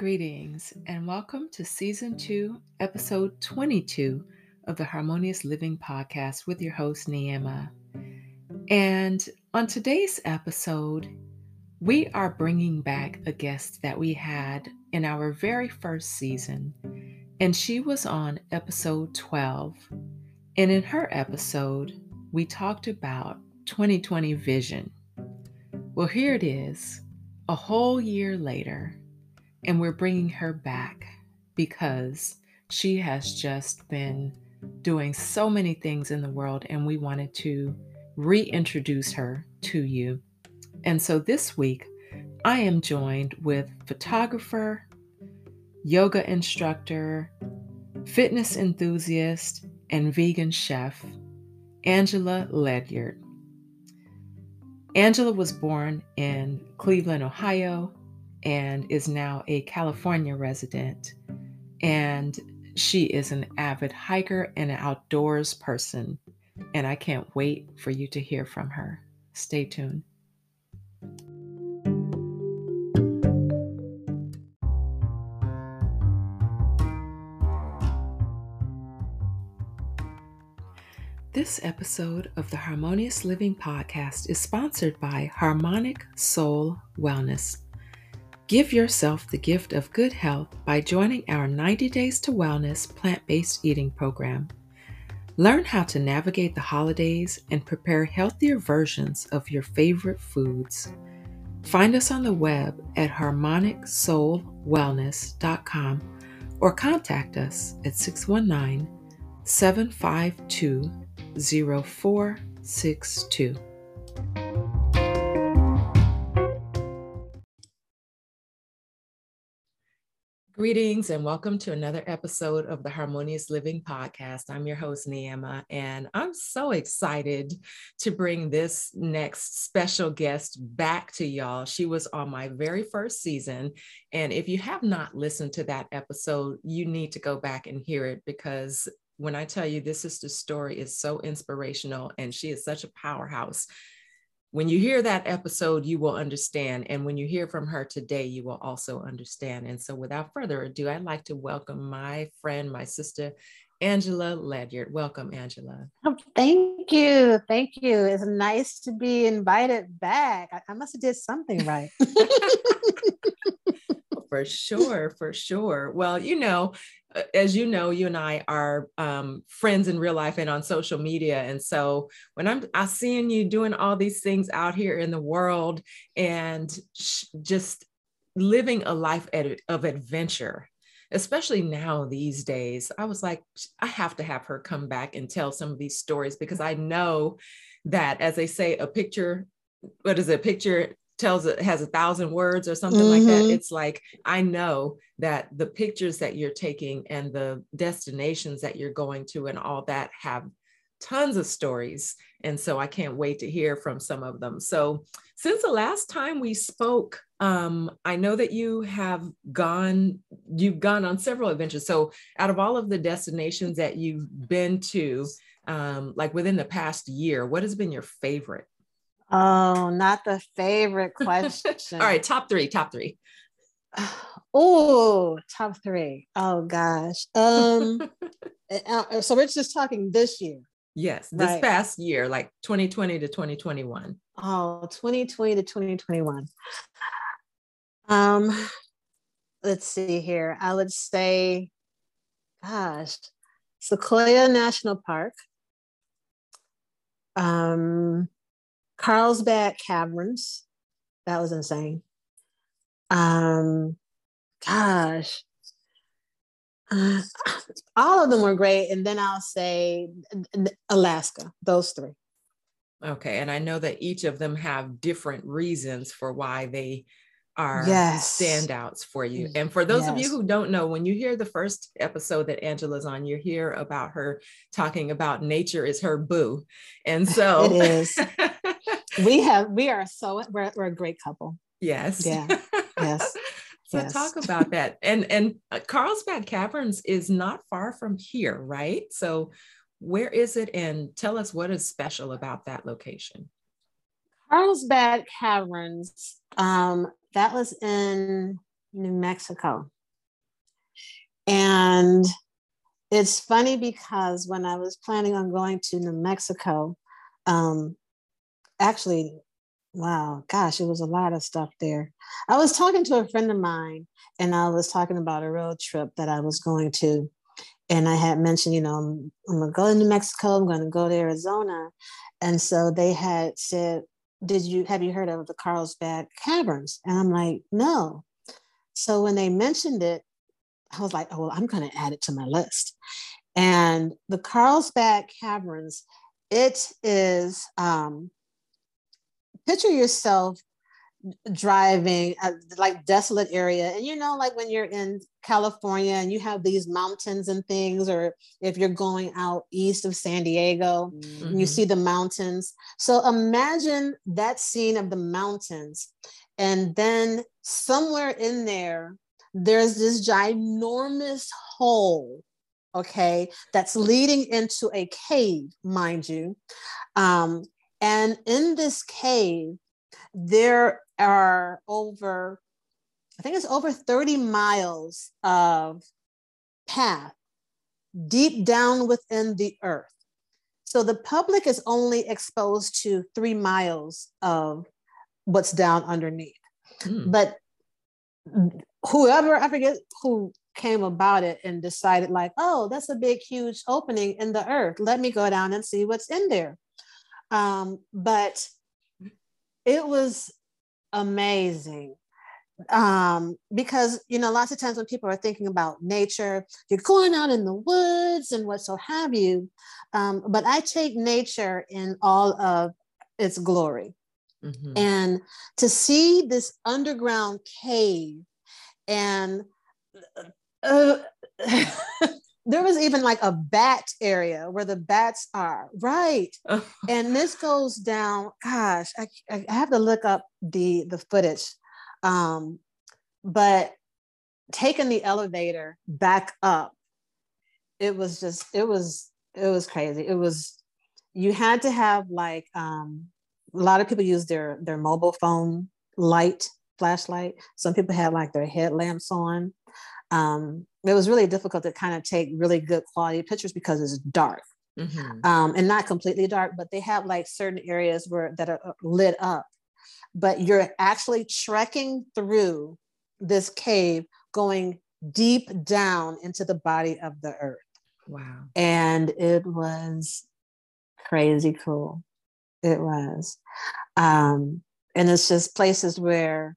Greetings and welcome to season two, episode 22 of the Harmonious Living Podcast with your host, Neema. And on today's episode, we are bringing back a guest that we had in our very first season, and she was on episode 12. And in her episode, we talked about 2020 vision. Well, here it is, a whole year later and we're bringing her back because she has just been doing so many things in the world, and we wanted to reintroduce her to you. And so this week, I am joined with photographer, yoga instructor, fitness enthusiast, and vegan chef, Angela Ledyard. Angela was born in Cleveland, Ohio, and is now a California resident. And she is an avid hiker and an outdoors person. And I can't wait for you to hear from her. Stay tuned. This episode of the Harmonious Living Podcast is sponsored by Harmonic Soul Wellness. Give yourself the gift of good health by joining our 90 Days to Wellness plant based eating program. Learn how to navigate the holidays and prepare healthier versions of your favorite foods. Find us on the web at harmonicsoulwellness.com or contact us at 619 752 0462. Greetings and welcome to another episode of the Harmonious Living Podcast. I'm your host, Neema, and I'm so excited to bring this next special guest back to y'all. She was on my very first season. And if you have not listened to that episode, you need to go back and hear it because when I tell you this sister's story is so inspirational and she is such a powerhouse when you hear that episode, you will understand. And when you hear from her today, you will also understand. And so, without further ado, I'd like to welcome my friend, my sister, Angela Ledyard. Welcome, Angela. Oh, thank you. Thank you. It's nice to be invited back. I, I must have did something right. for sure, for sure. Well, you know, as you know, you and I are um, friends in real life and on social media. And so when I'm I seeing you doing all these things out here in the world and sh- just living a life ed- of adventure, especially now these days, I was like, I have to have her come back and tell some of these stories because I know that, as they say, a picture, what is it, a picture tells it has a thousand words or something mm-hmm. like that mm-hmm. it's like i know that the pictures that you're taking and the destinations that you're going to and all that have tons of stories and so i can't wait to hear from some of them so since the last time we spoke um, i know that you have gone you've gone on several adventures so out of all of the destinations that you've been to um, like within the past year what has been your favorite Oh, not the favorite question. All right, top three, top three. Oh, top three. Oh gosh. Um uh, so we're just talking this year. Yes, this right. past year, like 2020 to 2021. Oh, 2020 to 2021. Um, let's see here. I would say, gosh, Sequoia National Park. Um, Carlsbad Caverns. That was insane. Um, gosh, uh, all of them were great. And then I'll say Alaska, those three. Okay. And I know that each of them have different reasons for why they are yes. standouts for you. And for those yes. of you who don't know, when you hear the first episode that Angela's on, you hear about her talking about nature is her boo. And so it is. we have we are so we're, we're a great couple. Yes. Yeah. Yes. So yes. talk about that. And and uh, carlsbad caverns is not far from here right? So where is it? And tell us what is special about that location. Carlsbad caverns um that was in New Mexico. And it's funny because when I was planning on going to New Mexico, um, actually, wow, gosh, it was a lot of stuff there. I was talking to a friend of mine and I was talking about a road trip that I was going to. And I had mentioned, you know, I'm, I'm going to go to New Mexico, I'm going to go to Arizona. And so they had said, Did you have you heard of the Carlsbad Caverns? And I'm like, No. So when they mentioned it, I was like, Oh, well, I'm going to add it to my list. And the Carlsbad Caverns, it is, um, picture yourself driving a, like desolate area and you know like when you're in california and you have these mountains and things or if you're going out east of san diego mm-hmm. and you see the mountains so imagine that scene of the mountains and then somewhere in there there's this ginormous hole okay that's leading into a cave mind you um, and in this cave there are over, I think it's over 30 miles of path deep down within the earth. So the public is only exposed to three miles of what's down underneath. Hmm. But whoever, I forget who came about it and decided, like, oh, that's a big, huge opening in the earth. Let me go down and see what's in there. Um, but it was amazing. Um, because you know lots of times when people are thinking about nature you're going out in the woods and what so have you. Um, but i take nature in all of its glory. Mm-hmm. and to see this underground cave and uh, there was even like a bat area where the bats are right? And this goes down gosh I, I have to look up the the footage. Um but taking the elevator back up it was just it was it was crazy. It was you had to have like um a lot of people use their their mobile phone light flashlight some people had like their headlamps on um, it was really difficult to kind of take really good quality pictures because it's dark mm-hmm. um, and not completely dark, but they have like certain areas where that are uh, lit up. But you're actually trekking through this cave, going deep down into the body of the earth. Wow. And it was crazy cool. It was. Um, and it's just places where,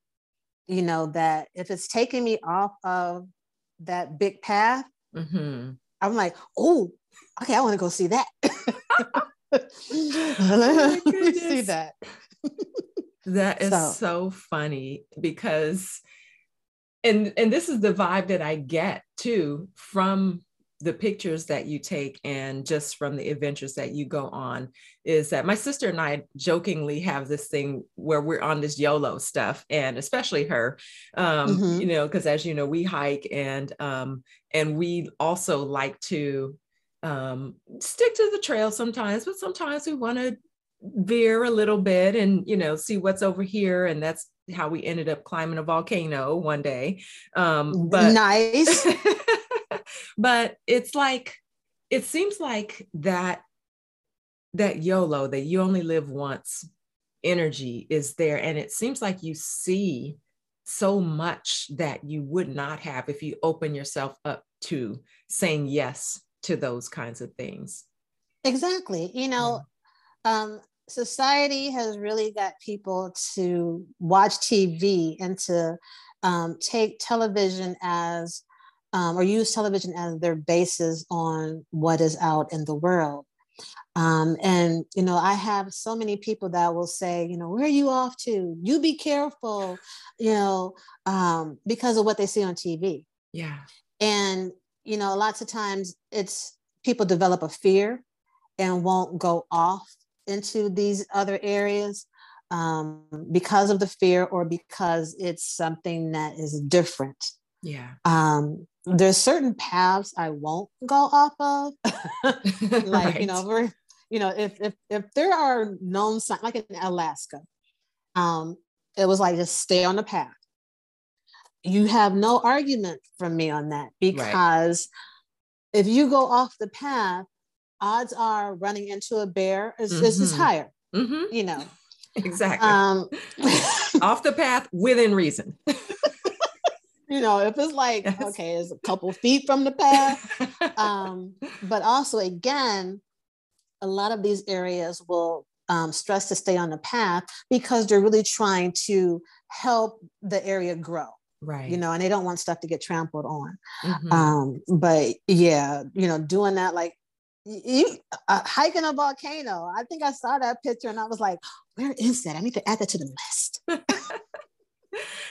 you know, that if it's taking me off of that big path, mm-hmm. I'm like, oh, okay, I want to go see that. oh see that. that is so. so funny because and and this is the vibe that I get too from the pictures that you take and just from the adventures that you go on is that my sister and I jokingly have this thing where we're on this YOLO stuff and especially her um, mm-hmm. you know because as you know we hike and um, and we also like to um, stick to the trail sometimes but sometimes we want to veer a little bit and you know see what's over here and that's how we ended up climbing a volcano one day um but nice but it's like it seems like that that YOLO that you only live once energy is there. And it seems like you see so much that you would not have if you open yourself up to saying yes to those kinds of things. Exactly. You know yeah. um, society has really got people to watch tv and to um, take television as um, or use television as their basis on what is out in the world. Um, and you know, I have so many people that will say, you know, where are you off to? You be careful, you know, um, because of what they see on TV. Yeah. And you know, lots of times it's people develop a fear and won't go off into these other areas um, because of the fear or because it's something that is different. Yeah. Um, there's certain paths I won't go off of. like, right. you know, we're, you know, if if if there are known signs like in Alaska, um, it was like just stay on the path. you have no argument from me on that because right. if you go off the path, odds are running into a bear is, mm-hmm. is, is higher. Mm-hmm. You know, exactly. Um, off the path within reason. You know, if it's like, yes. okay, it's a couple feet from the path. um, but also, again, a lot of these areas will um, stress to stay on the path because they're really trying to help the area grow right you know and they don't want stuff to get trampled on mm-hmm. um but yeah you know doing that like you uh, hiking a volcano i think i saw that picture and i was like where is that i need to add that to the list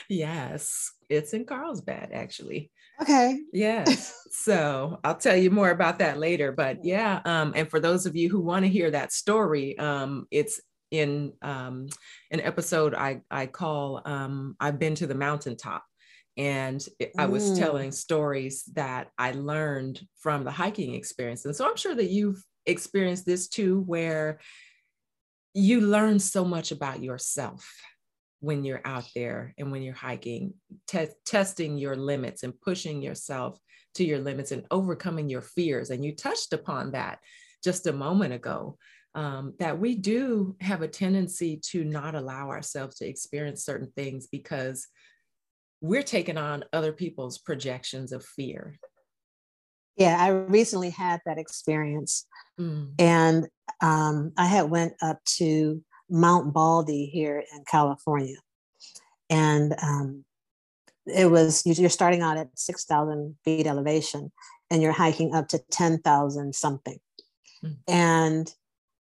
yes it's in carlsbad actually okay yes so i'll tell you more about that later but yeah um and for those of you who want to hear that story um it's in um an episode i i call um i've been to the mountaintop and I was mm. telling stories that I learned from the hiking experience. And so I'm sure that you've experienced this too, where you learn so much about yourself when you're out there and when you're hiking, te- testing your limits and pushing yourself to your limits and overcoming your fears. And you touched upon that just a moment ago. Um, that we do have a tendency to not allow ourselves to experience certain things because we're taking on other people's projections of fear. Yeah, I recently had that experience, mm. and um, I had went up to Mount Baldy here in California, and um, it was you're starting out at six thousand feet elevation, and you're hiking up to ten thousand something, mm. and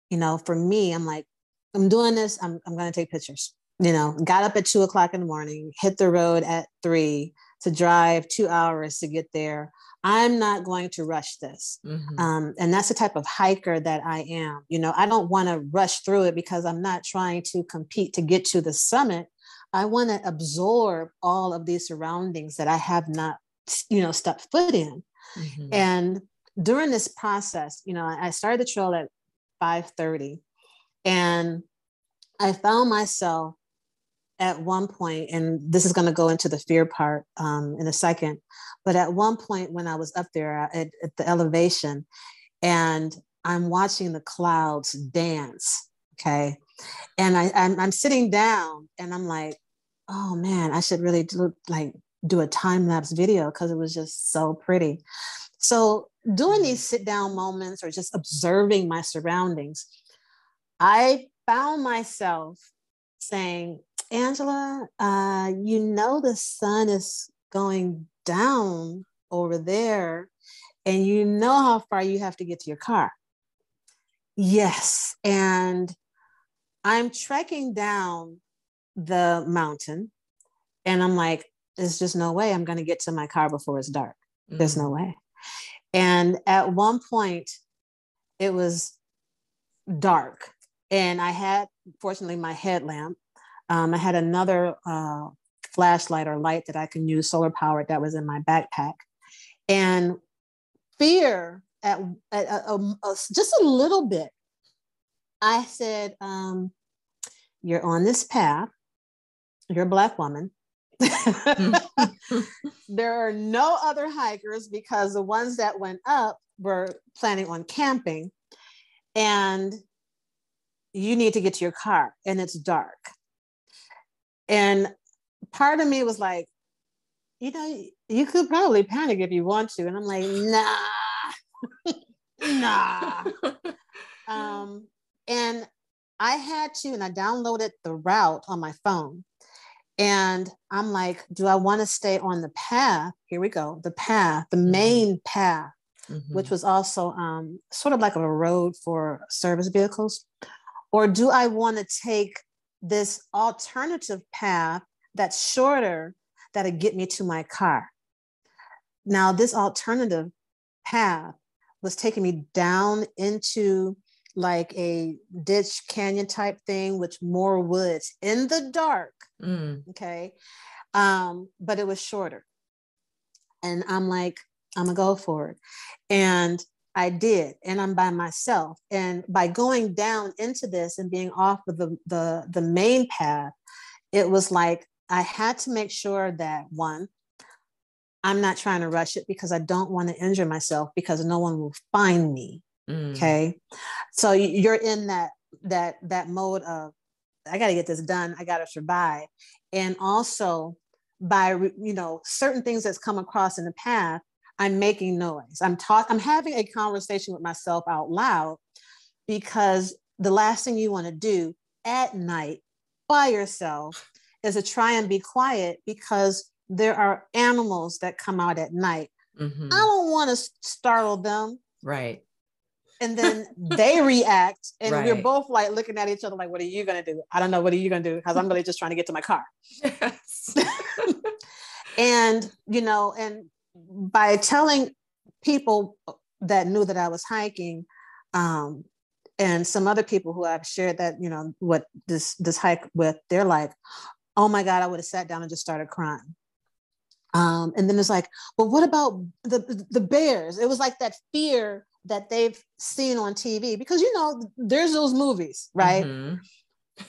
you know, for me, I'm like, I'm doing this. I'm I'm going to take pictures you know, got up at two o'clock in the morning, hit the road at three to drive two hours to get there. I'm not going to rush this. Mm-hmm. Um, and that's the type of hiker that I am. You know, I don't want to rush through it because I'm not trying to compete to get to the summit. I want to absorb all of these surroundings that I have not, you know, stepped foot in. Mm-hmm. And during this process, you know, I started the trail at 5:30 and I found myself at one point, and this is going to go into the fear part um, in a second, but at one point when I was up there at, at the elevation and I'm watching the clouds dance, okay, and I, I'm, I'm sitting down and I'm like, oh man, I should really do like do a time lapse video because it was just so pretty. So doing these sit down moments or just observing my surroundings, I found myself saying, Angela, uh, you know the sun is going down over there, and you know how far you have to get to your car. Yes. And I'm trekking down the mountain, and I'm like, there's just no way I'm going to get to my car before it's dark. Mm-hmm. There's no way. And at one point, it was dark, and I had, fortunately, my headlamp um, I had another uh, flashlight or light that I can use solar powered that was in my backpack. And fear at, at, at just a little bit, I said, um, You're on this path, you're a Black woman. there are no other hikers because the ones that went up were planning on camping. And you need to get to your car and it's dark. And part of me was like, you know, you could probably panic if you want to. And I'm like, nah, nah. um, and I had to, and I downloaded the route on my phone. And I'm like, do I want to stay on the path? Here we go, the path, the mm-hmm. main path, mm-hmm. which was also um, sort of like a road for service vehicles. Or do I want to take this alternative path that's shorter that'll get me to my car. Now, this alternative path was taking me down into like a ditch canyon type thing with more woods in the dark. Mm. Okay. Um, but it was shorter. And I'm like, I'm gonna go for it. And I did, and I'm by myself. And by going down into this and being off of the, the, the main path, it was like I had to make sure that one, I'm not trying to rush it because I don't want to injure myself because no one will find me. Mm. Okay. So you're in that that that mode of I got to get this done. I got to survive. And also by you know certain things that's come across in the path, I'm making noise. I'm talking I'm having a conversation with myself out loud because the last thing you want to do at night by yourself is to try and be quiet because there are animals that come out at night. Mm-hmm. I don't want to startle them. Right. And then they react, and right. we're both like looking at each other, like, "What are you gonna do?" I don't know. What are you gonna do? Because I'm really just trying to get to my car. Yes. and you know, and by telling people that knew that I was hiking, um, and some other people who I've shared that you know what this this hike with, they're like, "Oh my God, I would have sat down and just started crying." Um, and then it's like, but what about the the bears? It was like that fear that they've seen on TV because you know there's those movies, right? Mm-hmm.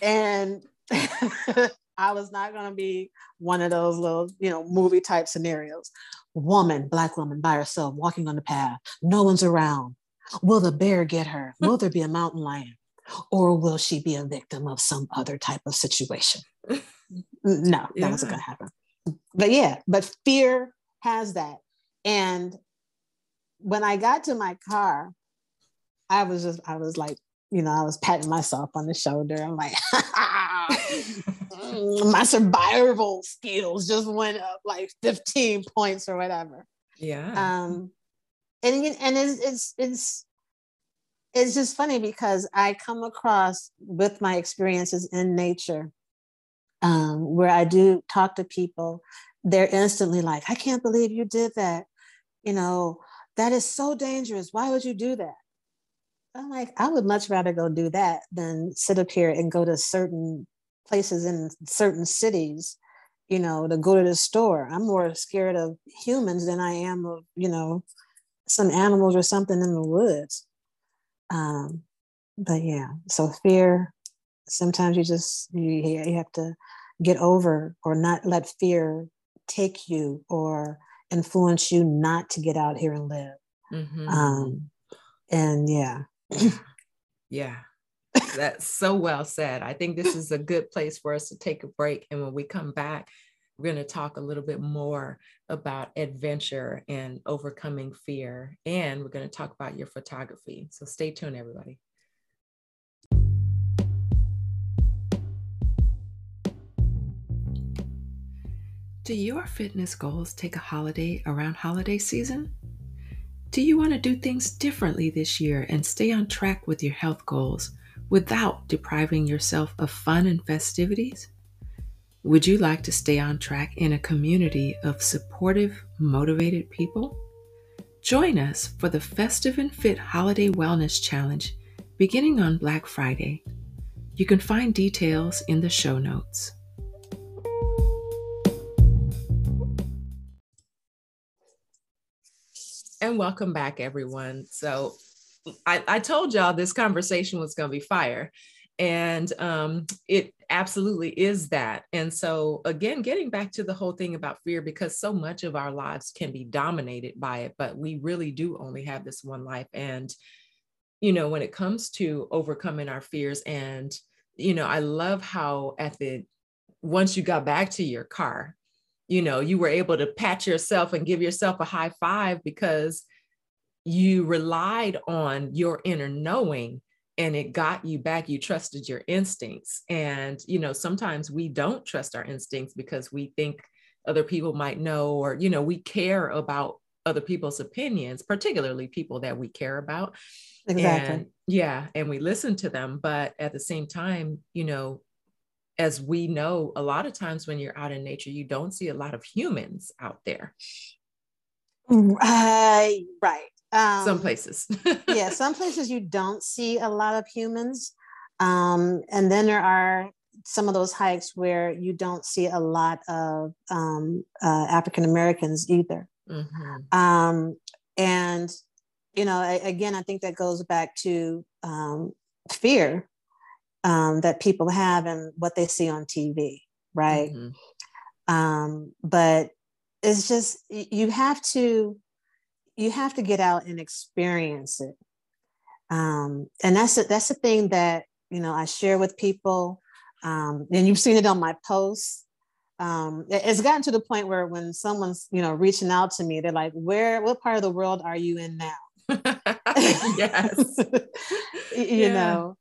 And I was not going to be one of those little, you know, movie type scenarios. Woman, black woman by herself walking on the path, no one's around. Will the bear get her? Will there be a mountain lion? Or will she be a victim of some other type of situation? No, that yeah. wasn't going to happen. But yeah, but fear has that. And when I got to my car, I was just, I was like, you know, I was patting myself on the shoulder. I'm like, my survival skills just went up like 15 points or whatever. Yeah. Um, and and it's it's it's it's just funny because I come across with my experiences in nature, um, where I do talk to people, they're instantly like, I can't believe you did that. You know, that is so dangerous. Why would you do that? I'm like, I would much rather go do that than sit up here and go to certain places in certain cities, you know, to go to the store. I'm more scared of humans than I am of, you know, some animals or something in the woods. Um, but yeah, so fear, sometimes you just, you, you have to get over or not let fear take you or influence you not to get out here and live. Mm-hmm. Um, and yeah. yeah. That's so well said. I think this is a good place for us to take a break. And when we come back, we're going to talk a little bit more about adventure and overcoming fear. And we're going to talk about your photography. So stay tuned, everybody. Do your fitness goals take a holiday around holiday season? Do you want to do things differently this year and stay on track with your health goals without depriving yourself of fun and festivities? Would you like to stay on track in a community of supportive, motivated people? Join us for the Festive and Fit Holiday Wellness Challenge beginning on Black Friday. You can find details in the show notes. And welcome back, everyone. So I, I told y'all this conversation was going to be fire. And um, it absolutely is that. And so, again, getting back to the whole thing about fear, because so much of our lives can be dominated by it, but we really do only have this one life. And, you know, when it comes to overcoming our fears, and, you know, I love how at the once you got back to your car, you know you were able to pat yourself and give yourself a high five because you relied on your inner knowing and it got you back. You trusted your instincts. And you know sometimes we don't trust our instincts because we think other people might know or you know we care about other people's opinions particularly people that we care about. Exactly. And, yeah and we listen to them. But at the same time you know as we know, a lot of times when you're out in nature, you don't see a lot of humans out there. Right, right. Um, some places. yeah, some places you don't see a lot of humans. Um, and then there are some of those hikes where you don't see a lot of um, uh, African Americans either. Mm-hmm. Um, and, you know, I, again, I think that goes back to um, fear um, that people have and what they see on TV, right? Mm-hmm. Um, but it's just you have to you have to get out and experience it. Um, and that's a, that's the thing that you know I share with people. Um, and you've seen it on my posts. Um, it's gotten to the point where when someone's you know reaching out to me, they're like, "Where? What part of the world are you in now?" yes, you yeah. know.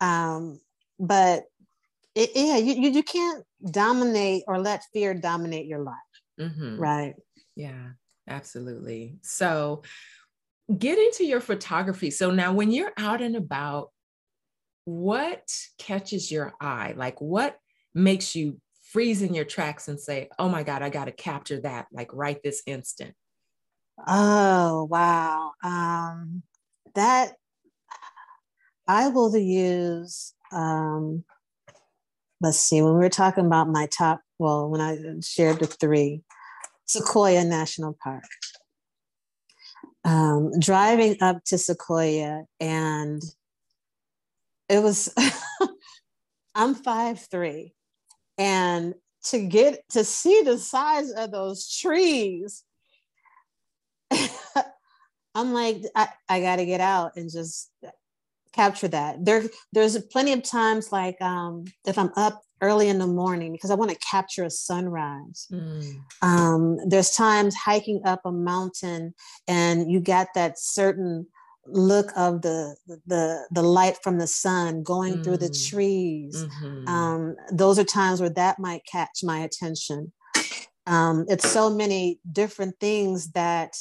Um, but it, yeah, you, you you can't dominate or let fear dominate your life, mm-hmm. right? Yeah, absolutely. So, get into your photography. So now, when you're out and about, what catches your eye? Like, what makes you freeze in your tracks and say, "Oh my God, I got to capture that!" Like right this instant. Oh wow, um, that I will use. Um, let's see. When we were talking about my top, well, when I shared the three, Sequoia National Park. Um, driving up to Sequoia, and it was. I'm five three, and to get to see the size of those trees I'm like, I, I got to get out and just capture that. There, there's plenty of times like um, if I'm up early in the morning because I want to capture a sunrise. Mm. Um, there's times hiking up a mountain and you got that certain look of the the the light from the sun going mm. through the mm. trees. Mm-hmm. Um, those are times where that might catch my attention. Um, it's so many different things that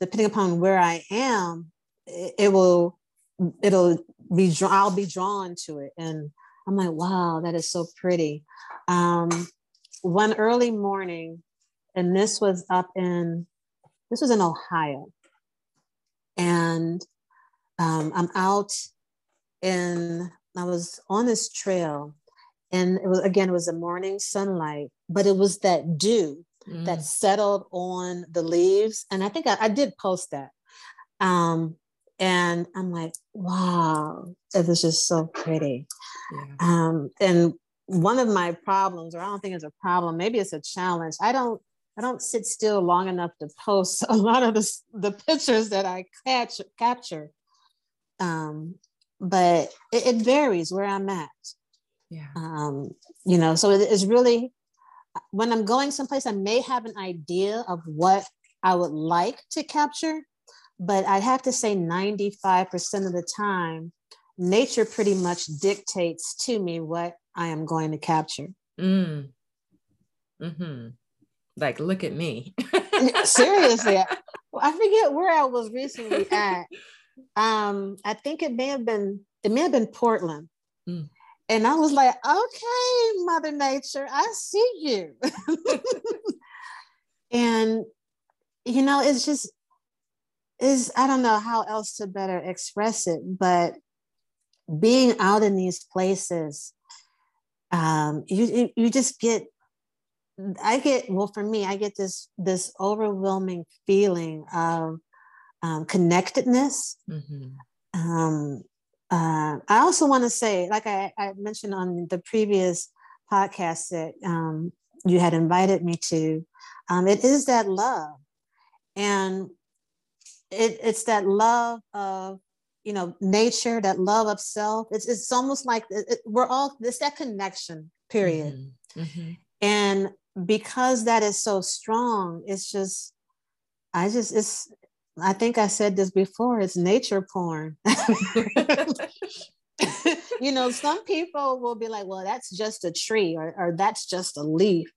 depending upon where I am, it, it will it'll be I'll be drawn to it, and I'm like, wow, that is so pretty. Um, one early morning, and this was up in this was in Ohio, and um, I'm out in I was on this trail, and it was again it was a morning sunlight, but it was that dew mm. that settled on the leaves. And I think I, I did post that. Um, and I'm like, wow, it was just so pretty. Yeah. Um, and one of my problems, or I don't think it's a problem, maybe it's a challenge. I don't I don't sit still long enough to post a lot of the, the pictures that I catch, capture. Um, but it, it, varies where I'm at. Yeah. Um, you know, so it, it's really when I'm going someplace, I may have an idea of what I would like to capture, but I'd have to say 95% of the time, nature pretty much dictates to me what I am going to capture. Mm. Mm-hmm. Like, look at me. Seriously. I, I forget where I was recently at. Um, I think it may have been, it may have been Portland. Mm. And I was like, okay, Mother Nature, I see you. and, you know, it's just, is I don't know how else to better express it, but being out in these places, um, you, you just get, I get, well, for me, I get this, this overwhelming feeling of um, connectedness. Mm-hmm. Um, uh, I also want to say, like I, I, mentioned on the previous podcast that um, you had invited me to, um, it is that love. And it, it's that love of, you know, nature, that love of self. It's, it's almost like it, we're all, it's that connection, period. Mm-hmm. Mm-hmm. And because that is so strong, it's just, I just, it's, I think I said this before, it's nature porn. you know, some people will be like, well, that's just a tree or, or that's just a leaf.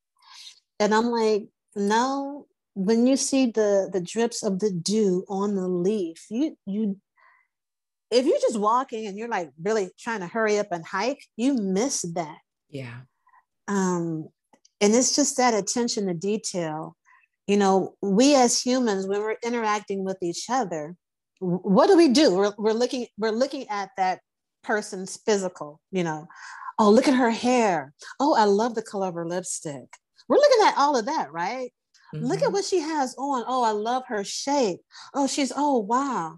And I'm like, no, when you see the the drips of the dew on the leaf, you you if you're just walking and you're like really trying to hurry up and hike, you miss that. Yeah. Um, and it's just that attention to detail. You know we as humans when we're interacting with each other what do we do? We're, we're looking we're looking at that person's physical you know. Oh look at her hair. Oh i love the color of her lipstick. We're looking at all of that right mm-hmm. look at mm-hmm. what she has on oh i love her shape oh she's oh wow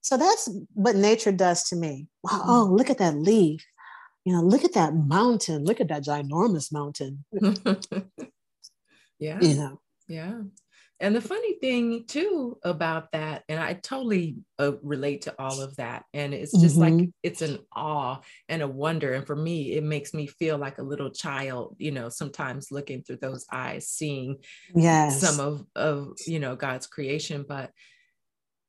so that's what nature does to me wow mm-hmm. oh look at that leaf you know look at that mountain look at that ginormous mountain Yeah. You know. Yeah. And the funny thing too about that, and I totally uh, relate to all of that. And it's just mm-hmm. like it's an awe and a wonder. And for me, it makes me feel like a little child, you know, sometimes looking through those eyes, seeing yes. some of, of, you know, God's creation. But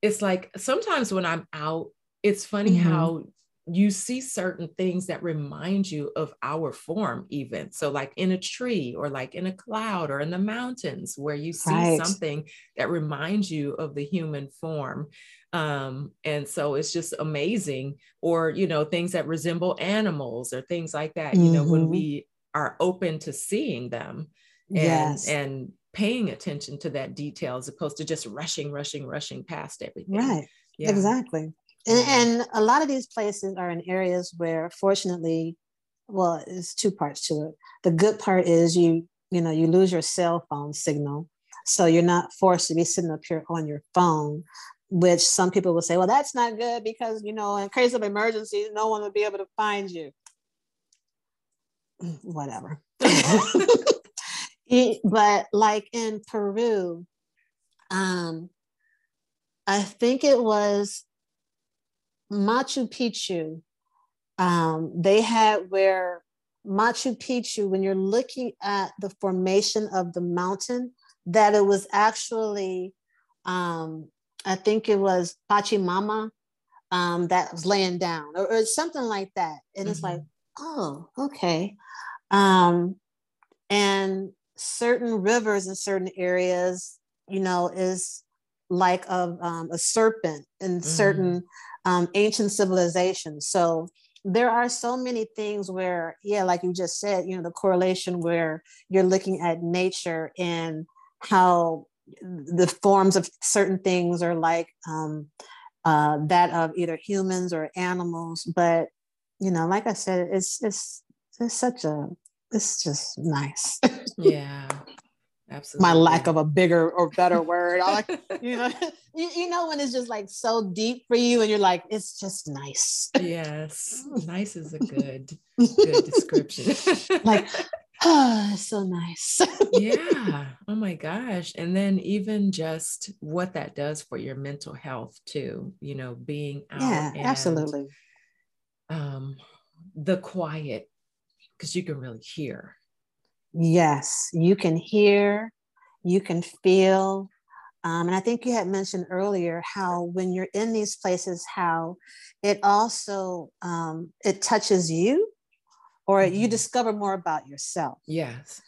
it's like sometimes when I'm out, it's funny mm-hmm. how you see certain things that remind you of our form even so like in a tree or like in a cloud or in the mountains where you see right. something that reminds you of the human form um, and so it's just amazing or you know things that resemble animals or things like that mm-hmm. you know when mm-hmm. we are open to seeing them and yes. and paying attention to that detail as opposed to just rushing rushing rushing past everything right yeah. exactly and, and a lot of these places are in areas where, fortunately, well, it's two parts to it. The good part is you, you know, you lose your cell phone signal. So you're not forced to be sitting up here on your phone, which some people will say, well, that's not good because, you know, in case of emergency, no one would be able to find you. Whatever. but like in Peru, um, I think it was Machu Picchu, um, they had where Machu Picchu, when you're looking at the formation of the mountain, that it was actually, um, I think it was Pachamama um, that was laying down, or, or something like that. And mm-hmm. it's like, oh, okay. Um, and certain rivers in certain areas, you know, is like a, um, a serpent in mm-hmm. certain um, ancient civilizations. So there are so many things where, yeah, like you just said, you know, the correlation where you're looking at nature and how the forms of certain things are like um, uh, that of either humans or animals. But you know, like I said, it's it's it's such a it's just nice. yeah Absolutely. my lack of a bigger or better word. I like, you know, you, you know, when it's just like so deep for you and you're like, it's just nice. Yes. nice is a good, good description. like, oh, so nice. yeah. Oh my gosh. And then even just what that does for your mental health too, you know, being out. Yeah, and, absolutely. Um, the quiet, because you can really hear Yes, you can hear, you can feel. Um, and I think you had mentioned earlier how when you're in these places, how it also um, it touches you, or mm-hmm. you discover more about yourself. Yes.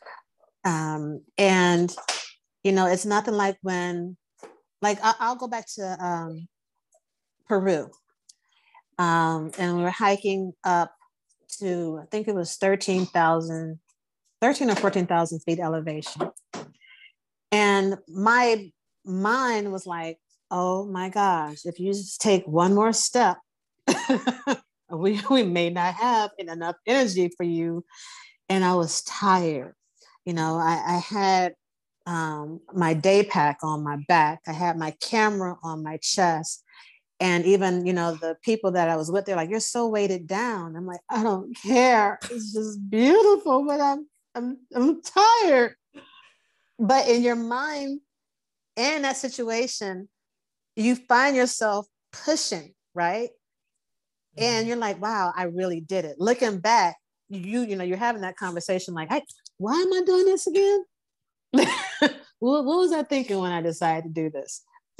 Um, and you know, it's nothing like when, like I- will go back to um, Peru, um, and we were hiking up to I think it was thirteen thousand 13 or 14,000 feet elevation. And my mind was like, oh my gosh, if you just take one more step, we, we may not have enough energy for you. And I was tired. You know, I, I had um, my day pack on my back, I had my camera on my chest. And even, you know, the people that I was with, they're like, you're so weighted down. I'm like, I don't care. It's just beautiful, but I'm I'm I'm tired. But in your mind, in that situation, you find yourself pushing, right? Mm-hmm. And you're like, wow, I really did it. Looking back, you, you know, you're having that conversation like, hey, why am I doing this again? what, what was I thinking when I decided to do this?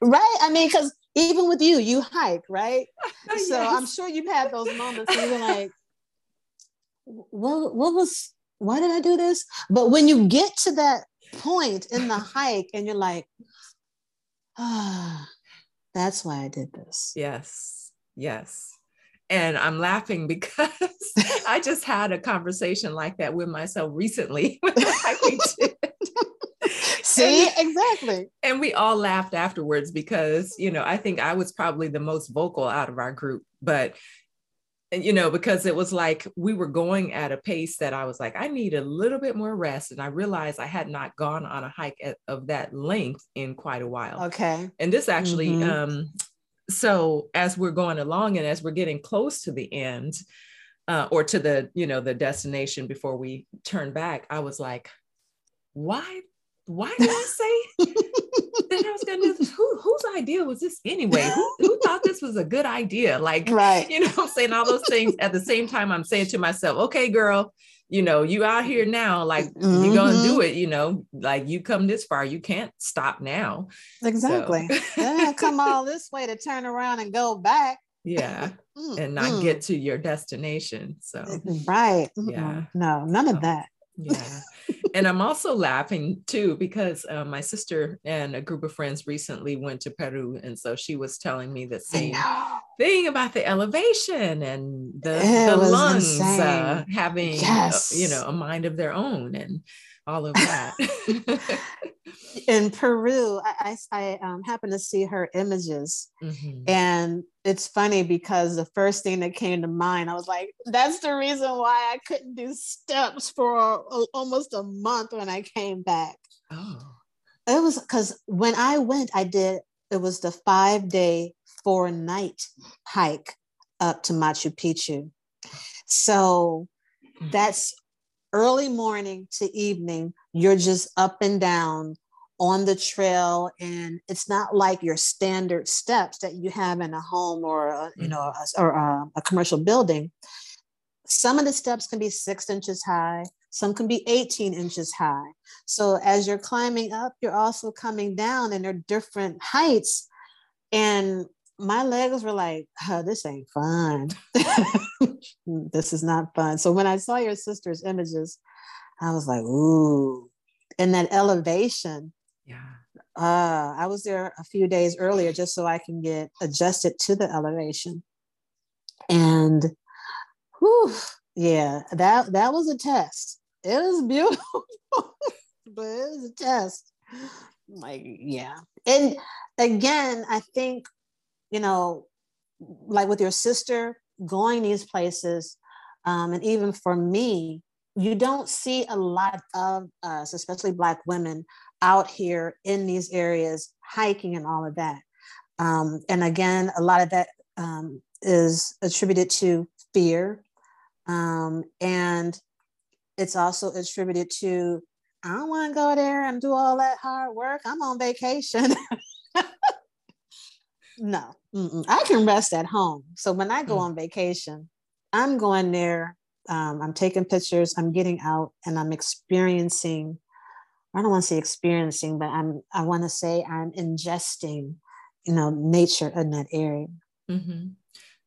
right? I mean, because even with you, you hike, right? So yes. I'm sure you've had those moments where you're like, what, what was, why did I do this? But when you get to that point in the hike and you're like, ah, that's why I did this. Yes, yes. And I'm laughing because I just had a conversation like that with myself recently See, and, exactly. And we all laughed afterwards because, you know, I think I was probably the most vocal out of our group, but you know, because it was like we were going at a pace that I was like, I need a little bit more rest. And I realized I had not gone on a hike at, of that length in quite a while. Okay. And this actually, mm-hmm. um, so as we're going along and as we're getting close to the end, uh, or to the, you know, the destination before we turn back, I was like, why why did I say that I was going to do this? Who, whose idea was this anyway? Who, who thought this was a good idea? Like, right. you know, I'm saying all those things at the same time. I'm saying to myself, okay, girl, you know, you out here now, like mm-hmm. you're gonna do it, you know, like you come this far, you can't stop now. Exactly. So. yeah, come all this way to turn around and go back. Yeah. and not get to your destination. So right. Yeah. No, none of that. Yeah. and I'm also laughing too because uh, my sister and a group of friends recently went to Peru. And so she was telling me the same thing about the elevation and the, the lungs uh, having, yes. a, you know, a mind of their own and all of that. in Peru, I, I, I um, happened to see her images, mm-hmm. and it's funny because the first thing that came to mind, I was like, "That's the reason why I couldn't do steps for a, a, almost a month when I came back." Oh, it was because when I went, I did. It was the five day, four night hike up to Machu Picchu. So mm-hmm. that's early morning to evening, you're just up and down on the trail and it's not like your standard steps that you have in a home or a, you mm. know a, or a, a, commercial building. Some of the steps can be six inches high some can be 18 inches high. So as you're climbing up you're also coming down and they're different heights. And my legs were like oh, this ain't fun this is not fun so when i saw your sister's images i was like ooh and that elevation yeah. Uh, I was there a few days earlier just so I can get adjusted to the elevation. And whew, yeah, that that was a test. It was beautiful, but it was a test. Like, yeah. And again, I think, you know, like with your sister going these places, um, and even for me, you don't see a lot of us, especially Black women, out here in these areas hiking and all of that. Um, and again, a lot of that um, is attributed to fear. Um, and it's also attributed to, I don't want to go there and do all that hard work. I'm on vacation. no, mm-mm. I can rest at home. So when I go mm. on vacation, I'm going there um, I'm taking pictures, I'm getting out, and I'm experiencing. I don't want to say experiencing, but I'm. I want to say I'm ingesting, you know, nature in that area. Mm-hmm.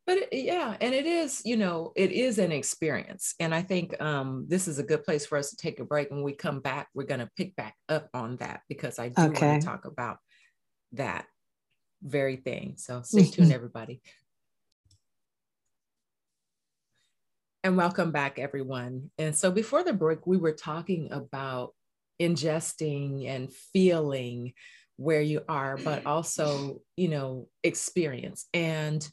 But it, yeah, and it is, you know, it is an experience, and I think um, this is a good place for us to take a break. When we come back, we're going to pick back up on that because I do okay. want to talk about that very thing. So stay tuned, everybody. And welcome back, everyone. And so before the break, we were talking about ingesting and feeling where you are, but also, you know, experience. And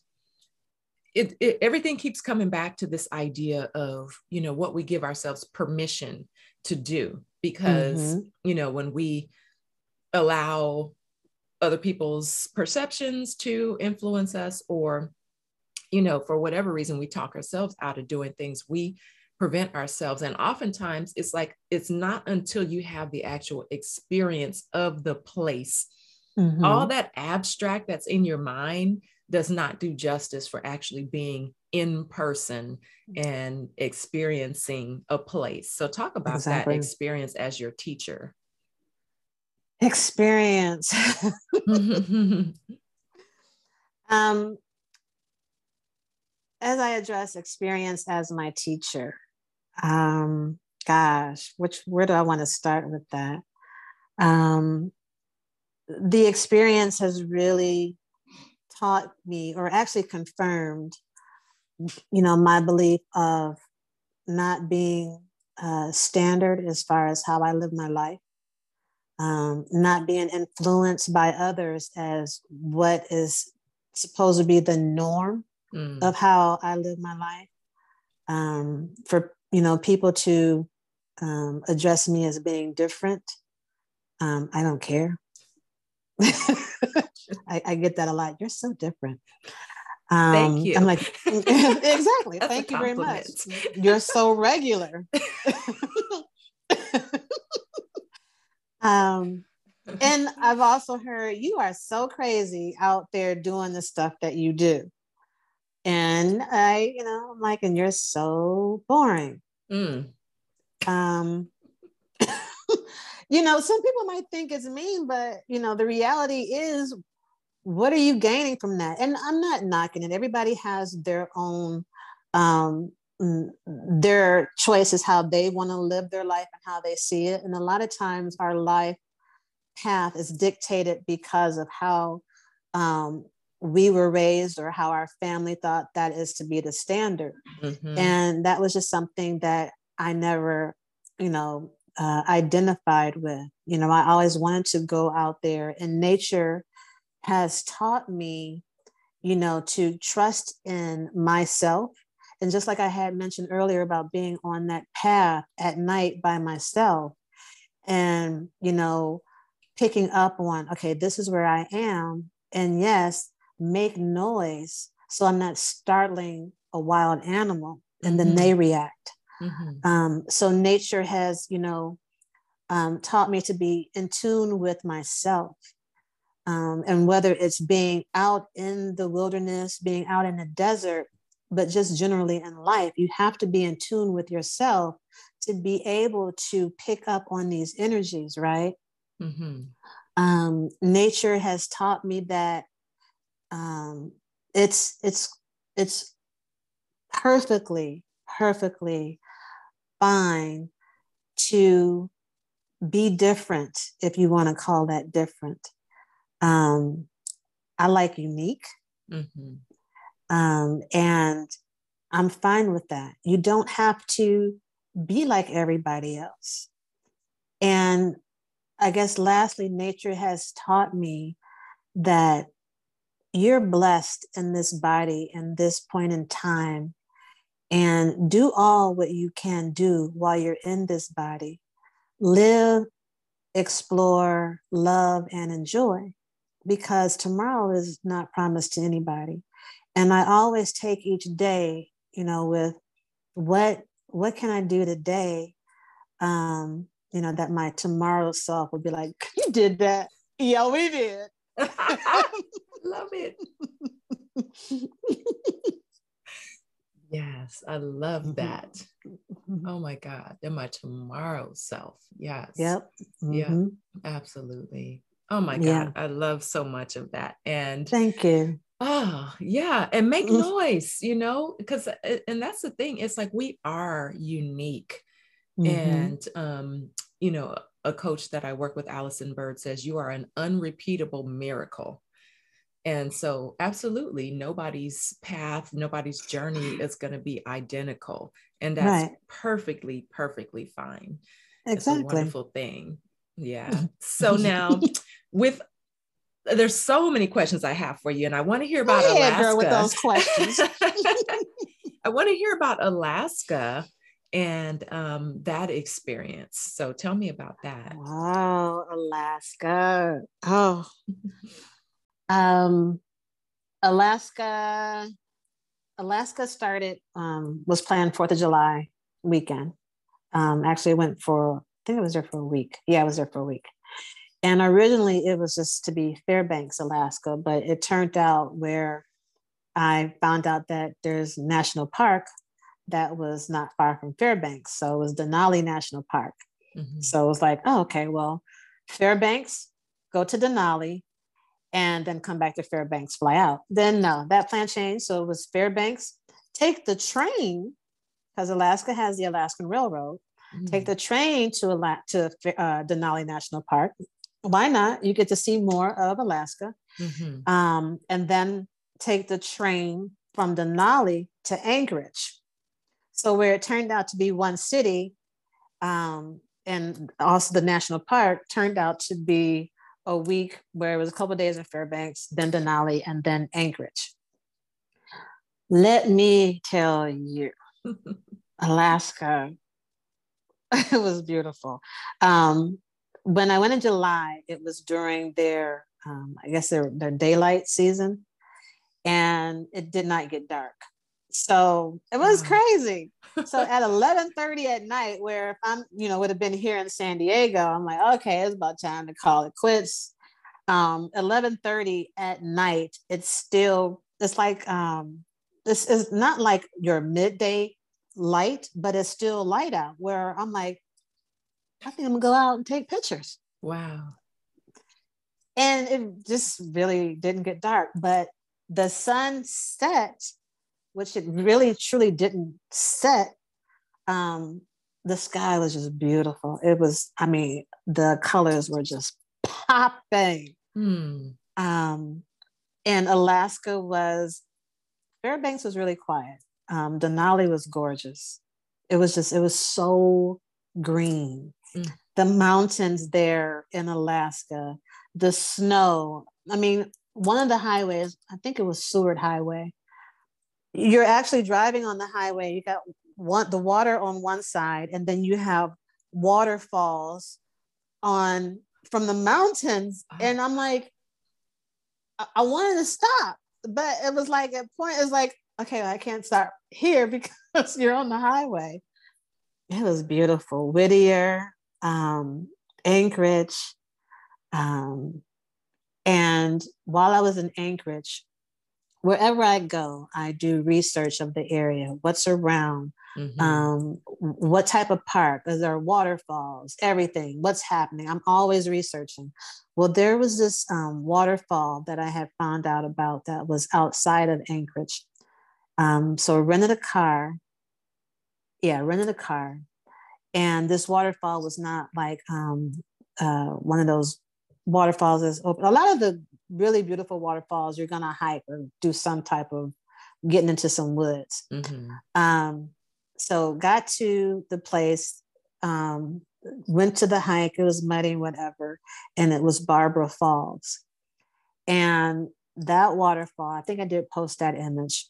it, it, everything keeps coming back to this idea of, you know, what we give ourselves permission to do. Because, mm-hmm. you know, when we allow other people's perceptions to influence us or you know, for whatever reason, we talk ourselves out of doing things, we prevent ourselves. And oftentimes it's like, it's not until you have the actual experience of the place. Mm-hmm. All that abstract that's in your mind does not do justice for actually being in person and experiencing a place. So, talk about exactly. that experience as your teacher. Experience. um, as I address experience as my teacher, um, gosh, which where do I want to start with that? Um, the experience has really taught me, or actually confirmed, you know, my belief of not being uh, standard as far as how I live my life, um, not being influenced by others as what is supposed to be the norm mm. of how I live my life. Um, for you know people to um, address me as being different, um, I don't care. I, I, get that a lot. You're so different. Thank um, you. I'm like, exactly. Thank you very much. You're so regular. Um, and I've also heard you are so crazy out there doing the stuff that you do. And I, you know, I'm like, and you're so boring. Mm. Um, you know, some people might think it's mean, but you know, the reality is, what are you gaining from that? And I'm not knocking it. Everybody has their own um their choices how they want to live their life and how they see it and a lot of times our life path is dictated because of how um, we were raised or how our family thought that is to be the standard. Mm-hmm. And that was just something that I never, you know, uh, identified with. You know, I always wanted to go out there, and nature has taught me, you know, to trust in myself. And just like I had mentioned earlier about being on that path at night by myself, and, you know, picking up on, okay, this is where I am. And yes, make noise so I'm not startling a wild animal and then mm-hmm. they react. Mm-hmm. Um, so nature has, you know, um, taught me to be in tune with myself. Um, and whether it's being out in the wilderness, being out in the desert, but just generally in life, you have to be in tune with yourself to be able to pick up on these energies, right? Mm-hmm. Um, nature has taught me that um, it's it's it's perfectly perfectly fine to be different if you want to call that different. Um, I like unique, mm-hmm. Um, and I'm fine with that. You don't have to be like everybody else. And I guess lastly, nature has taught me that you're blessed in this body in this point in time and do all what you can do while you're in this body. Live, explore, love, and enjoy because tomorrow is not promised to anybody. And I always take each day, you know, with what what can I do today um, you know, that my tomorrow self will be like, you did that. Yeah, we did. love it. yes, I love mm-hmm. that. Mm-hmm. Oh my God. Then my tomorrow self. Yes. Yep. Mm-hmm. Yeah, absolutely. Oh my God. Yeah. I love so much of that. And thank you. Oh, yeah. And make mm. noise, you know, because, and that's the thing. It's like we are unique. Mm-hmm. And um, you know, a coach that I work with, Allison Bird, says you are an unrepeatable miracle. And so, absolutely, nobody's path, nobody's journey is going to be identical. And that's right. perfectly, perfectly fine. Exactly. It's a wonderful thing. Yeah. So now, with there's so many questions I have for you, and I want to hear about Alaska. Girl, with those questions. I want to hear about Alaska and um, that experience. So tell me about that. Wow, Alaska. Oh, um, Alaska. Alaska started um, was planned Fourth of July weekend. Um, actually, went for I think it was there for a week. Yeah, I was there for a week. And originally, it was just to be Fairbanks, Alaska, but it turned out where I found out that there's national park that was not far from Fairbanks. So it was Denali National Park. Mm-hmm. So it was like, oh, okay, well, Fairbanks, go to Denali, and then come back to Fairbanks, fly out. Then no, that plan changed. So it was Fairbanks, take the train, because Alaska has the Alaskan Railroad, mm-hmm. take the train to, Ala- to uh, Denali National Park. Why not? You get to see more of Alaska. Mm-hmm. Um, and then take the train from Denali to Anchorage. So where it turned out to be one city, um, and also the national park turned out to be a week where it was a couple days in Fairbanks, then Denali, and then Anchorage. Let me tell you, Alaska, it was beautiful. Um, when I went in July, it was during their, um, I guess their, their daylight season, and it did not get dark. So it was wow. crazy. So at 11:30 at night, where if I'm, you know, would have been here in San Diego, I'm like, okay, it's about time to call it quits. Um, 11:30 at night, it's still, it's like um, this is not like your midday light, but it's still light out. Where I'm like, I think I'm gonna go out and take pictures. Wow. And it just really didn't get dark, but the sun set, which it really truly didn't set. Um, the sky was just beautiful. It was, I mean, the colors were just popping. Hmm. Um, and Alaska was, Fairbanks was really quiet. Um, Denali was gorgeous. It was just, it was so green. Mm. The mountains there in Alaska, the snow. I mean, one of the highways, I think it was Seward Highway. You're actually driving on the highway. You got one the water on one side, and then you have waterfalls on from the mountains. Oh. And I'm like, I, I wanted to stop, but it was like at point it's like, okay, I can't stop here because you're on the highway. It was beautiful. Whittier, um, Anchorage, um, and while I was in Anchorage, wherever I go, I do research of the area, what's around, mm-hmm. um, what type of park, is there waterfalls, everything, what's happening. I'm always researching. Well, there was this um, waterfall that I had found out about that was outside of Anchorage. Um, so I rented a car. Yeah, rented a car. And this waterfall was not like um, uh, one of those waterfalls is open. A lot of the really beautiful waterfalls, you're gonna hike or do some type of getting into some woods. Mm-hmm. Um, so got to the place, um, went to the hike. It was muddy, whatever, and it was Barbara Falls. And that waterfall, I think I did post that image.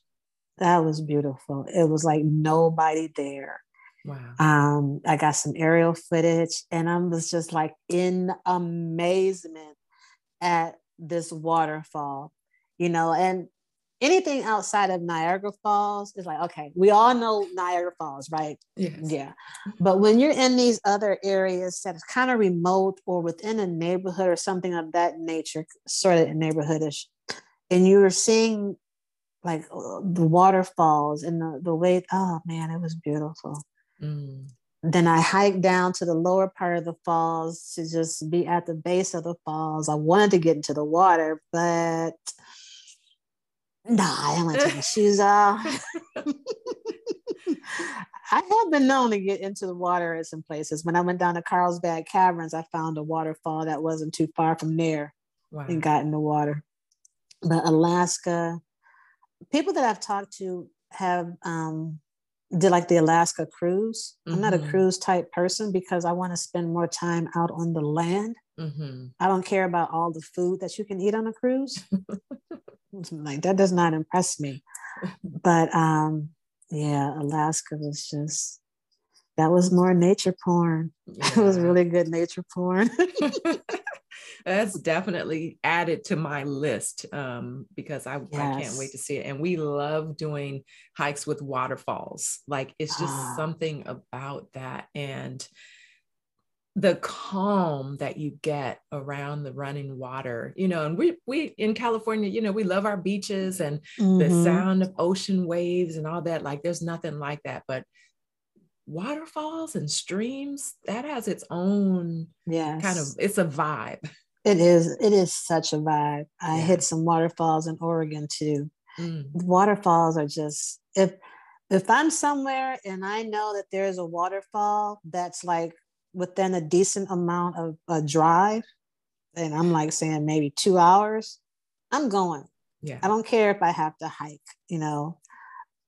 That was beautiful. It was like nobody there. Wow. Um, I got some aerial footage and I was just like in amazement at this waterfall, you know, and anything outside of Niagara Falls is like, okay, we all know Niagara Falls, right? Yes. Yeah. But when you're in these other areas that is kind of remote or within a neighborhood or something of that nature, sort of neighborhoodish, and you're seeing like uh, the waterfalls and the, the way, oh man, it was beautiful. Mm. Then I hiked down to the lower part of the falls to just be at the base of the falls. I wanted to get into the water, but nah, I want to take my shoes off. I have been known to get into the water at some places. When I went down to Carlsbad Caverns, I found a waterfall that wasn't too far from there wow. and got in the water. But Alaska, people that I've talked to have um, did like the Alaska cruise. Mm-hmm. I'm not a mm-hmm. cruise type person because I want to spend more time out on the land. Mm-hmm. I don't care about all the food that you can eat on a cruise. like that does not impress me. But um, yeah, Alaska was just that was more nature porn. Yeah. It was really good nature porn. That's definitely added to my list um, because I, yes. I can't wait to see it. And we love doing hikes with waterfalls. Like it's just ah. something about that. And the calm that you get around the running water, you know, and we we in California, you know, we love our beaches and mm-hmm. the sound of ocean waves and all that. Like there's nothing like that. But waterfalls and streams that has its own yeah kind of it's a vibe it is it is such a vibe. I yeah. hit some waterfalls in oregon too. Mm. waterfalls are just if if i'm somewhere and i know that there's a waterfall that's like within a decent amount of a drive and i'm like saying maybe two hours i'm going. Yeah. I don't care if i have to hike you know?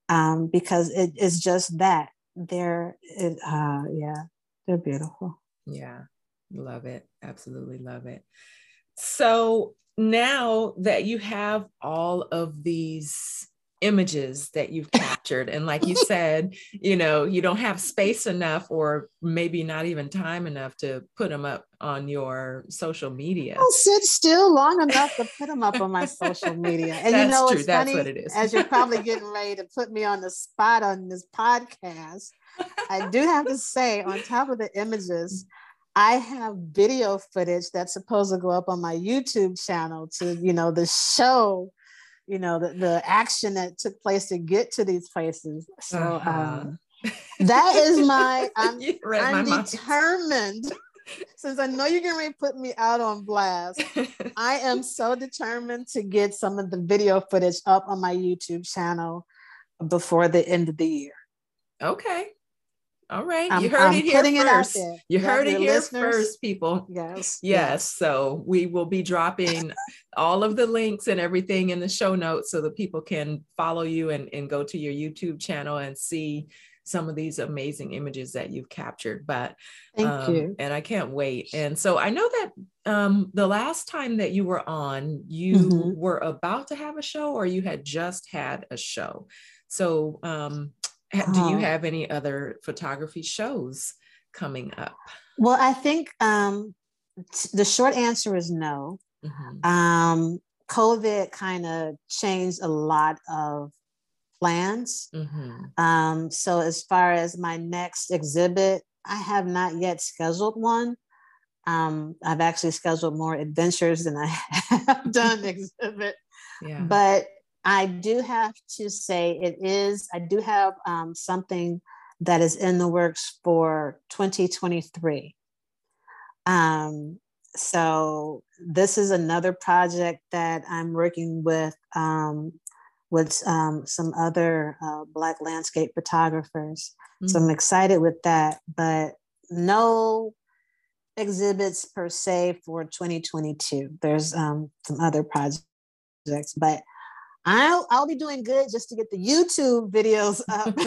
Um, because it is just that. They're it, uh yeah they're beautiful. Yeah love it. Absolutely love it. So now that you have all of these images that you've captured and like you said you know you don't have space enough or maybe not even time enough to put them up on your social media. I'll sit still long enough to put them up on my social media. And That's you know true. it's That's funny? what it is. as you're probably getting ready to put me on the spot on this podcast i do have to say on top of the images I have video footage that's supposed to go up on my YouTube channel to, you know, the show you know the, the action that took place to get to these places. So uh-huh. um, that is my i'm, I'm my determined since i know you're going to put me out on blast i am so determined to get some of the video footage up on my youtube channel before the end of the year. Okay all right. You heard I'm it here first. It you heard it here listeners. first, people. Yes, yes. Yes. So we will be dropping all of the links and everything in the show notes so that people can follow you and, and go to your YouTube channel and see some of these amazing images that you've captured. But thank um, you. And I can't wait. And so I know that um, the last time that you were on, you mm-hmm. were about to have a show or you had just had a show. So um, do you uh-huh. have any other photography shows coming up? Well, I think um, t- the short answer is no. Mm-hmm. Um, COVID kind of changed a lot of plans. Mm-hmm. Um, so, as far as my next exhibit, I have not yet scheduled one. Um, I've actually scheduled more adventures than I have done exhibit. Yeah. But I do have to say it is, I do have um, something that is in the works for 2023. Um, so this is another project that I'm working with um, with um, some other uh, Black landscape photographers. Mm-hmm. So I'm mm. excited with that, but no exhibits per se for 2022. There's um, some other projects, but I'll I'll be doing good just to get the YouTube videos up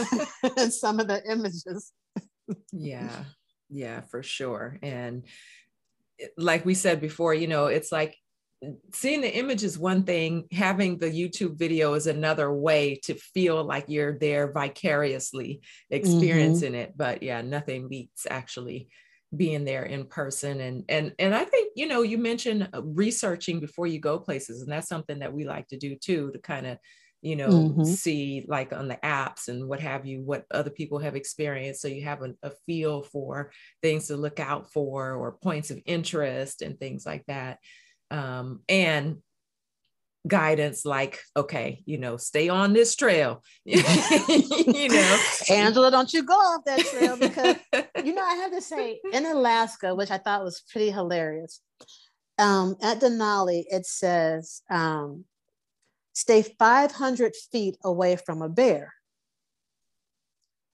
and some of the images. yeah, yeah, for sure. And like we said before, you know, it's like seeing the image is one thing, having the YouTube video is another way to feel like you're there vicariously experiencing mm-hmm. it. But yeah, nothing beats actually being there in person and and and i think you know you mentioned uh, researching before you go places and that's something that we like to do too to kind of you know mm-hmm. see like on the apps and what have you what other people have experienced so you have a, a feel for things to look out for or points of interest and things like that um, and guidance like okay you know stay on this trail you know? Angela don't you go off that trail because you know i have to say in alaska which i thought was pretty hilarious um, at denali it says um, stay 500 feet away from a bear.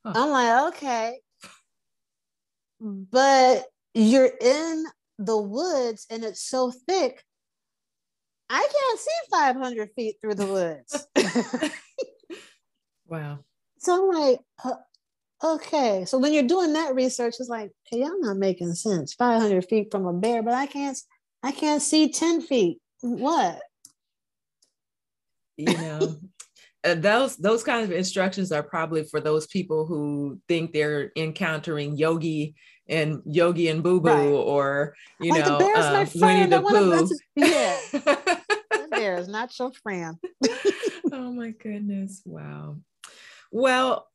Huh. i'm like okay. But you're in the woods and it's so thick I can't see 500 feet through the woods. wow. So I'm like, uh, okay. So when you're doing that research, it's like, hey, I'm not making sense. 500 feet from a bear, but I can't, I can't see 10 feet. What? You know, uh, those those kinds of instructions are probably for those people who think they're encountering yogi and yogi and boo boo right. or you like know uh, winnie the pooh yeah not your friend oh my goodness wow well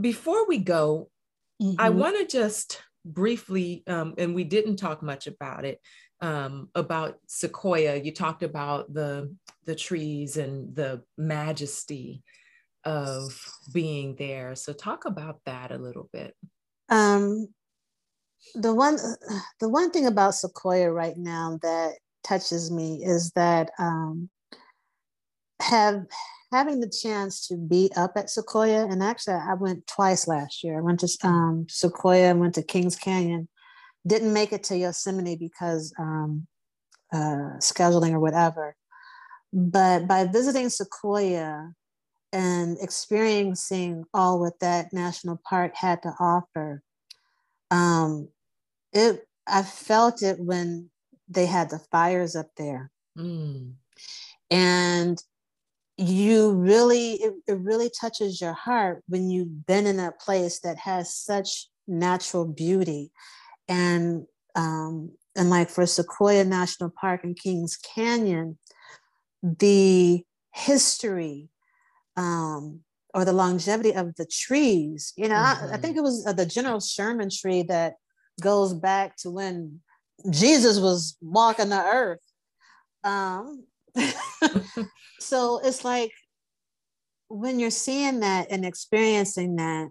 before we go mm-hmm. i want to just briefly um, and we didn't talk much about it um, about Sequoia, you talked about the the trees and the majesty of being there. So talk about that a little bit. Um, the one the one thing about Sequoia right now that touches me is that um, have having the chance to be up at Sequoia, and actually I went twice last year. I went to um, Sequoia, and went to Kings Canyon, didn't make it to Yosemite because um, uh, scheduling or whatever. But by visiting Sequoia and experiencing all what that national park had to offer, um, it I felt it when they had the fires up there, mm. and you really it, it really touches your heart when you've been in a place that has such natural beauty and um and like for sequoia national park and kings canyon the history um or the longevity of the trees you know mm-hmm. I, I, mm-hmm. think it was uh, the general sherman tree that goes back to when jesus was walking the earth um so it's like when you're seeing that and experiencing that,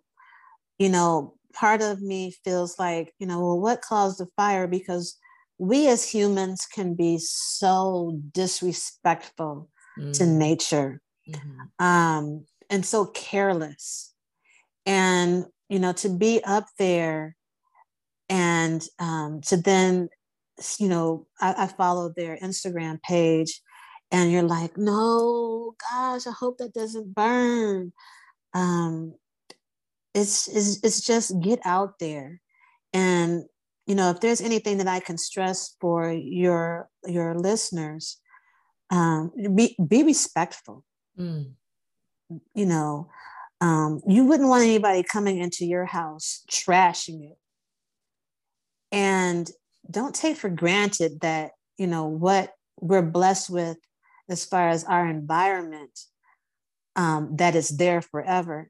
you know, part of me feels like, you know, well, what caused the fire? Because we as humans can be so disrespectful mm. to nature mm-hmm. um, and so careless. And, you know, to be up there and um, to then, you know, I, I followed their Instagram page and you're like, no, gosh, I hope that doesn't burn. Um, it's, it's, it's just get out there. And, you know, if there's anything that I can stress for your, your listeners, um, be, be respectful. Mm. You know, um, you wouldn't want anybody coming into your house trashing it. And don't take for granted that, you know, what we're blessed with as far as our environment um, that is there forever.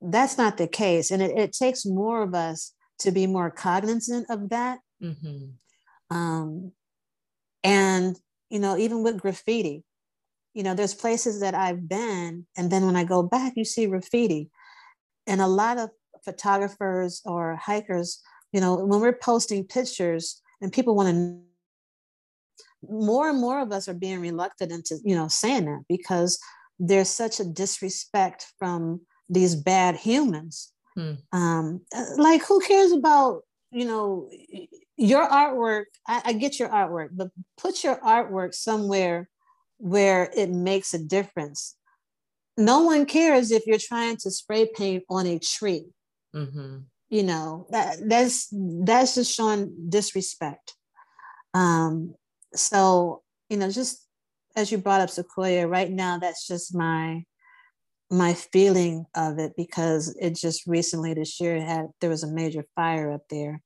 That's not the case. And it, it, takes more of us to be more cognizant of that. Mm-hmm. Um, and, you know, even with graffiti, you know, there's places that I've been, and then when I go back, you see graffiti. And a lot of photographers or hikers, you know, when we're posting pictures and people want to more and more of us are being reluctant into you know saying that because there's such a disrespect from these bad humans hmm. um, like who cares about you know your artwork I, I get your artwork but put your artwork somewhere where it makes a difference no one cares if you're trying to spray paint on a tree mm-hmm. You know that that's that's just showing disrespect um, so you know just as you brought up sequoia right now that's just my my feeling of it because it just recently this year had there was a major fire up there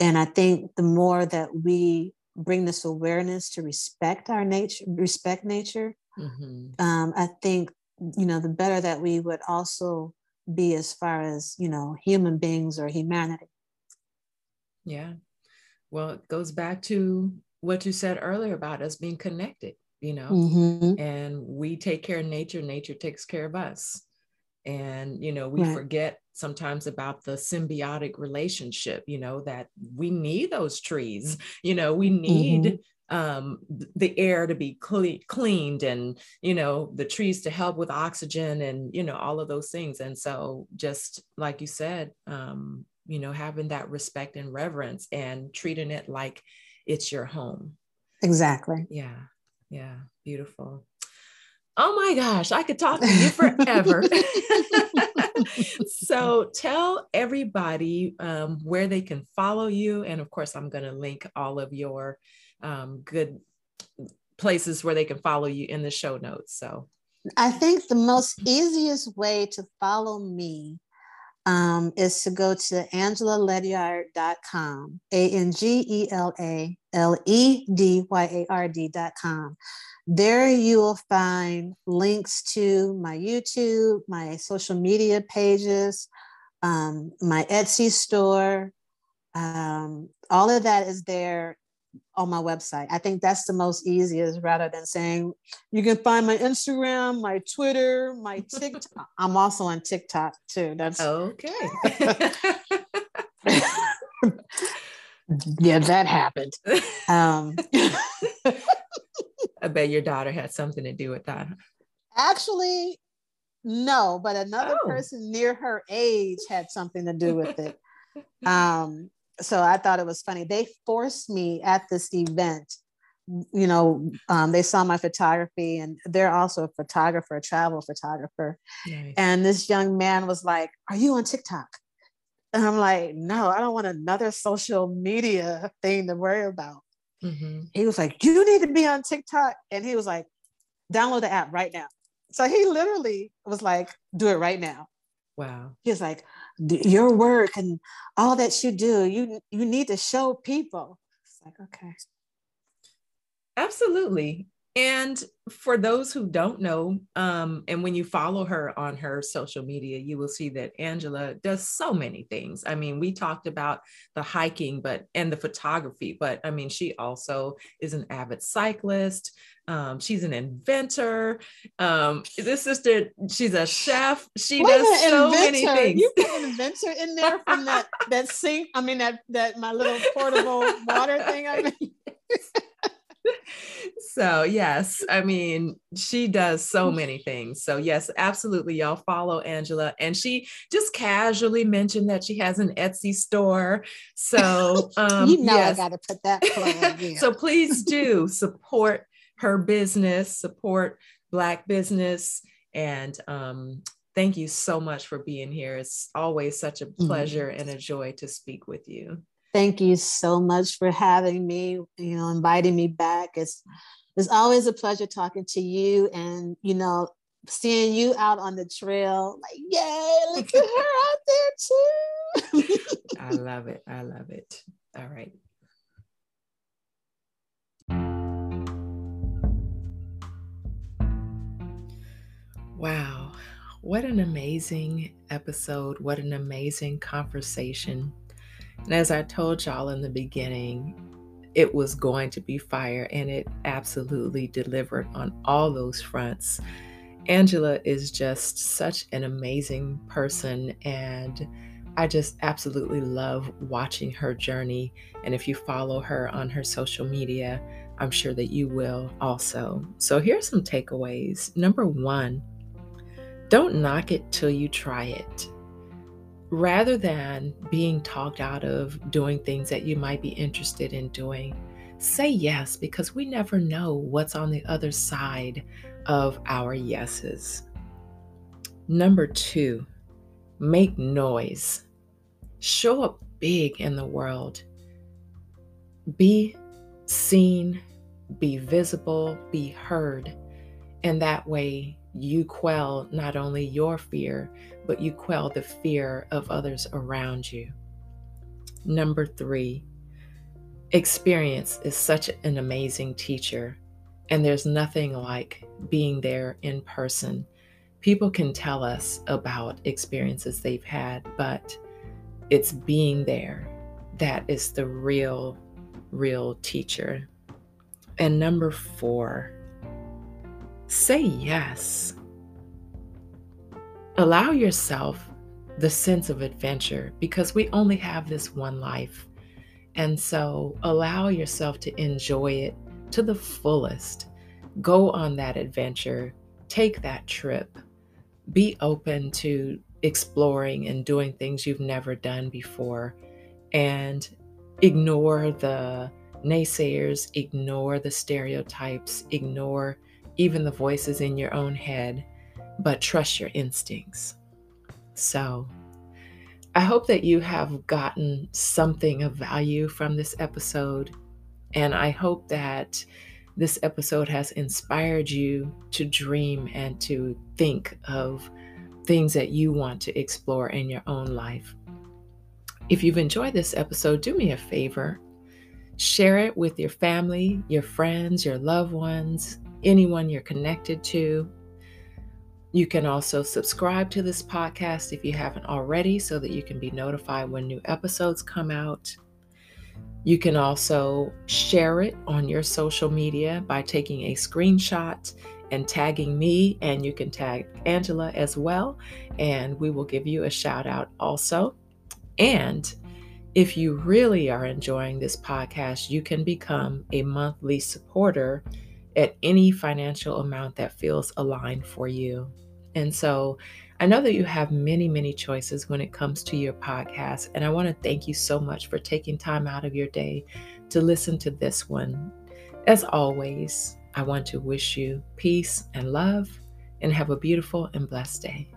and i think the more that we bring this awareness to respect our nature respect nature mm-hmm. um, i think you know the better that we would also be as far as you know human beings or humanity yeah well it goes back to what you said earlier about us being connected, you know, mm-hmm. and we take care of nature, nature takes care of us. And, you know, we right. forget sometimes about the symbiotic relationship, you know, that we need those trees, you know, we need mm-hmm um, the air to be cle- cleaned and you know the trees to help with oxygen and you know all of those things and so just like you said um, you know having that respect and reverence and treating it like it's your home. Exactly. Yeah. Yeah. Beautiful. Oh my gosh, I could talk to you forever. so tell everybody um, where they can follow you. And of course, I'm going to link all of your um, good places where they can follow you in the show notes. So I think the most easiest way to follow me um, is to go to angelaledyard.com, A N G E L A L E D Y A R D.com. There you will find links to my YouTube, my social media pages, um, my Etsy store. Um, all of that is there on my website. I think that's the most easiest rather than saying you can find my Instagram, my Twitter, my TikTok. I'm also on TikTok too. That's okay. yeah, that happened. Um, I bet your daughter had something to do with that. Actually, no, but another oh. person near her age had something to do with it. Um, so I thought it was funny. They forced me at this event. You know, um, they saw my photography, and they're also a photographer, a travel photographer. Nice. And this young man was like, "Are you on TikTok?" And I'm like, "No, I don't want another social media thing to worry about." Mm-hmm. He was like, "You need to be on TikTok," and he was like, "Download the app right now." So he literally was like, do it right now. Wow. He's like, your work and all that you do, you you need to show people. It's like, okay. Absolutely. And for those who don't know, um, and when you follow her on her social media, you will see that Angela does so many things. I mean, we talked about the hiking, but and the photography, but I mean, she also is an avid cyclist. Um, she's an inventor. Um, this sister, she's a chef. She Wait does so inventor. many things. You put an inventor in there from that that sink. I mean, that that my little portable water thing. I mean. so yes i mean she does so many things so yes absolutely y'all follow angela and she just casually mentioned that she has an etsy store so um you know yes. i gotta put that so please do support her business support black business and um thank you so much for being here it's always such a mm-hmm. pleasure mm-hmm. and a joy to speak with you Thank you so much for having me, you know, inviting me back. It's it's always a pleasure talking to you and, you know, seeing you out on the trail. Like, yay, look at her out there too. I love it. I love it. All right. Wow. What an amazing episode. What an amazing conversation. And as I told y'all in the beginning, it was going to be fire, and it absolutely delivered on all those fronts. Angela is just such an amazing person, and I just absolutely love watching her journey. And if you follow her on her social media, I'm sure that you will also. So, here's some takeaways. Number one, don't knock it till you try it rather than being talked out of doing things that you might be interested in doing, say yes because we never know what's on the other side of our yeses. Number two, make noise. Show up big in the world. Be seen, be visible, be heard. And that way, you quell not only your fear, but you quell the fear of others around you. Number three, experience is such an amazing teacher, and there's nothing like being there in person. People can tell us about experiences they've had, but it's being there that is the real, real teacher. And number four, Say yes. Allow yourself the sense of adventure because we only have this one life. And so allow yourself to enjoy it to the fullest. Go on that adventure, take that trip, be open to exploring and doing things you've never done before, and ignore the naysayers, ignore the stereotypes, ignore even the voices in your own head, but trust your instincts. So, I hope that you have gotten something of value from this episode, and I hope that this episode has inspired you to dream and to think of things that you want to explore in your own life. If you've enjoyed this episode, do me a favor. Share it with your family, your friends, your loved ones, anyone you're connected to. You can also subscribe to this podcast if you haven't already so that you can be notified when new episodes come out. You can also share it on your social media by taking a screenshot and tagging me, and you can tag Angela as well, and we will give you a shout out also. And if you really are enjoying this podcast, you can become a monthly supporter at any financial amount that feels aligned for you. And so I know that you have many, many choices when it comes to your podcast. And I want to thank you so much for taking time out of your day to listen to this one. As always, I want to wish you peace and love and have a beautiful and blessed day.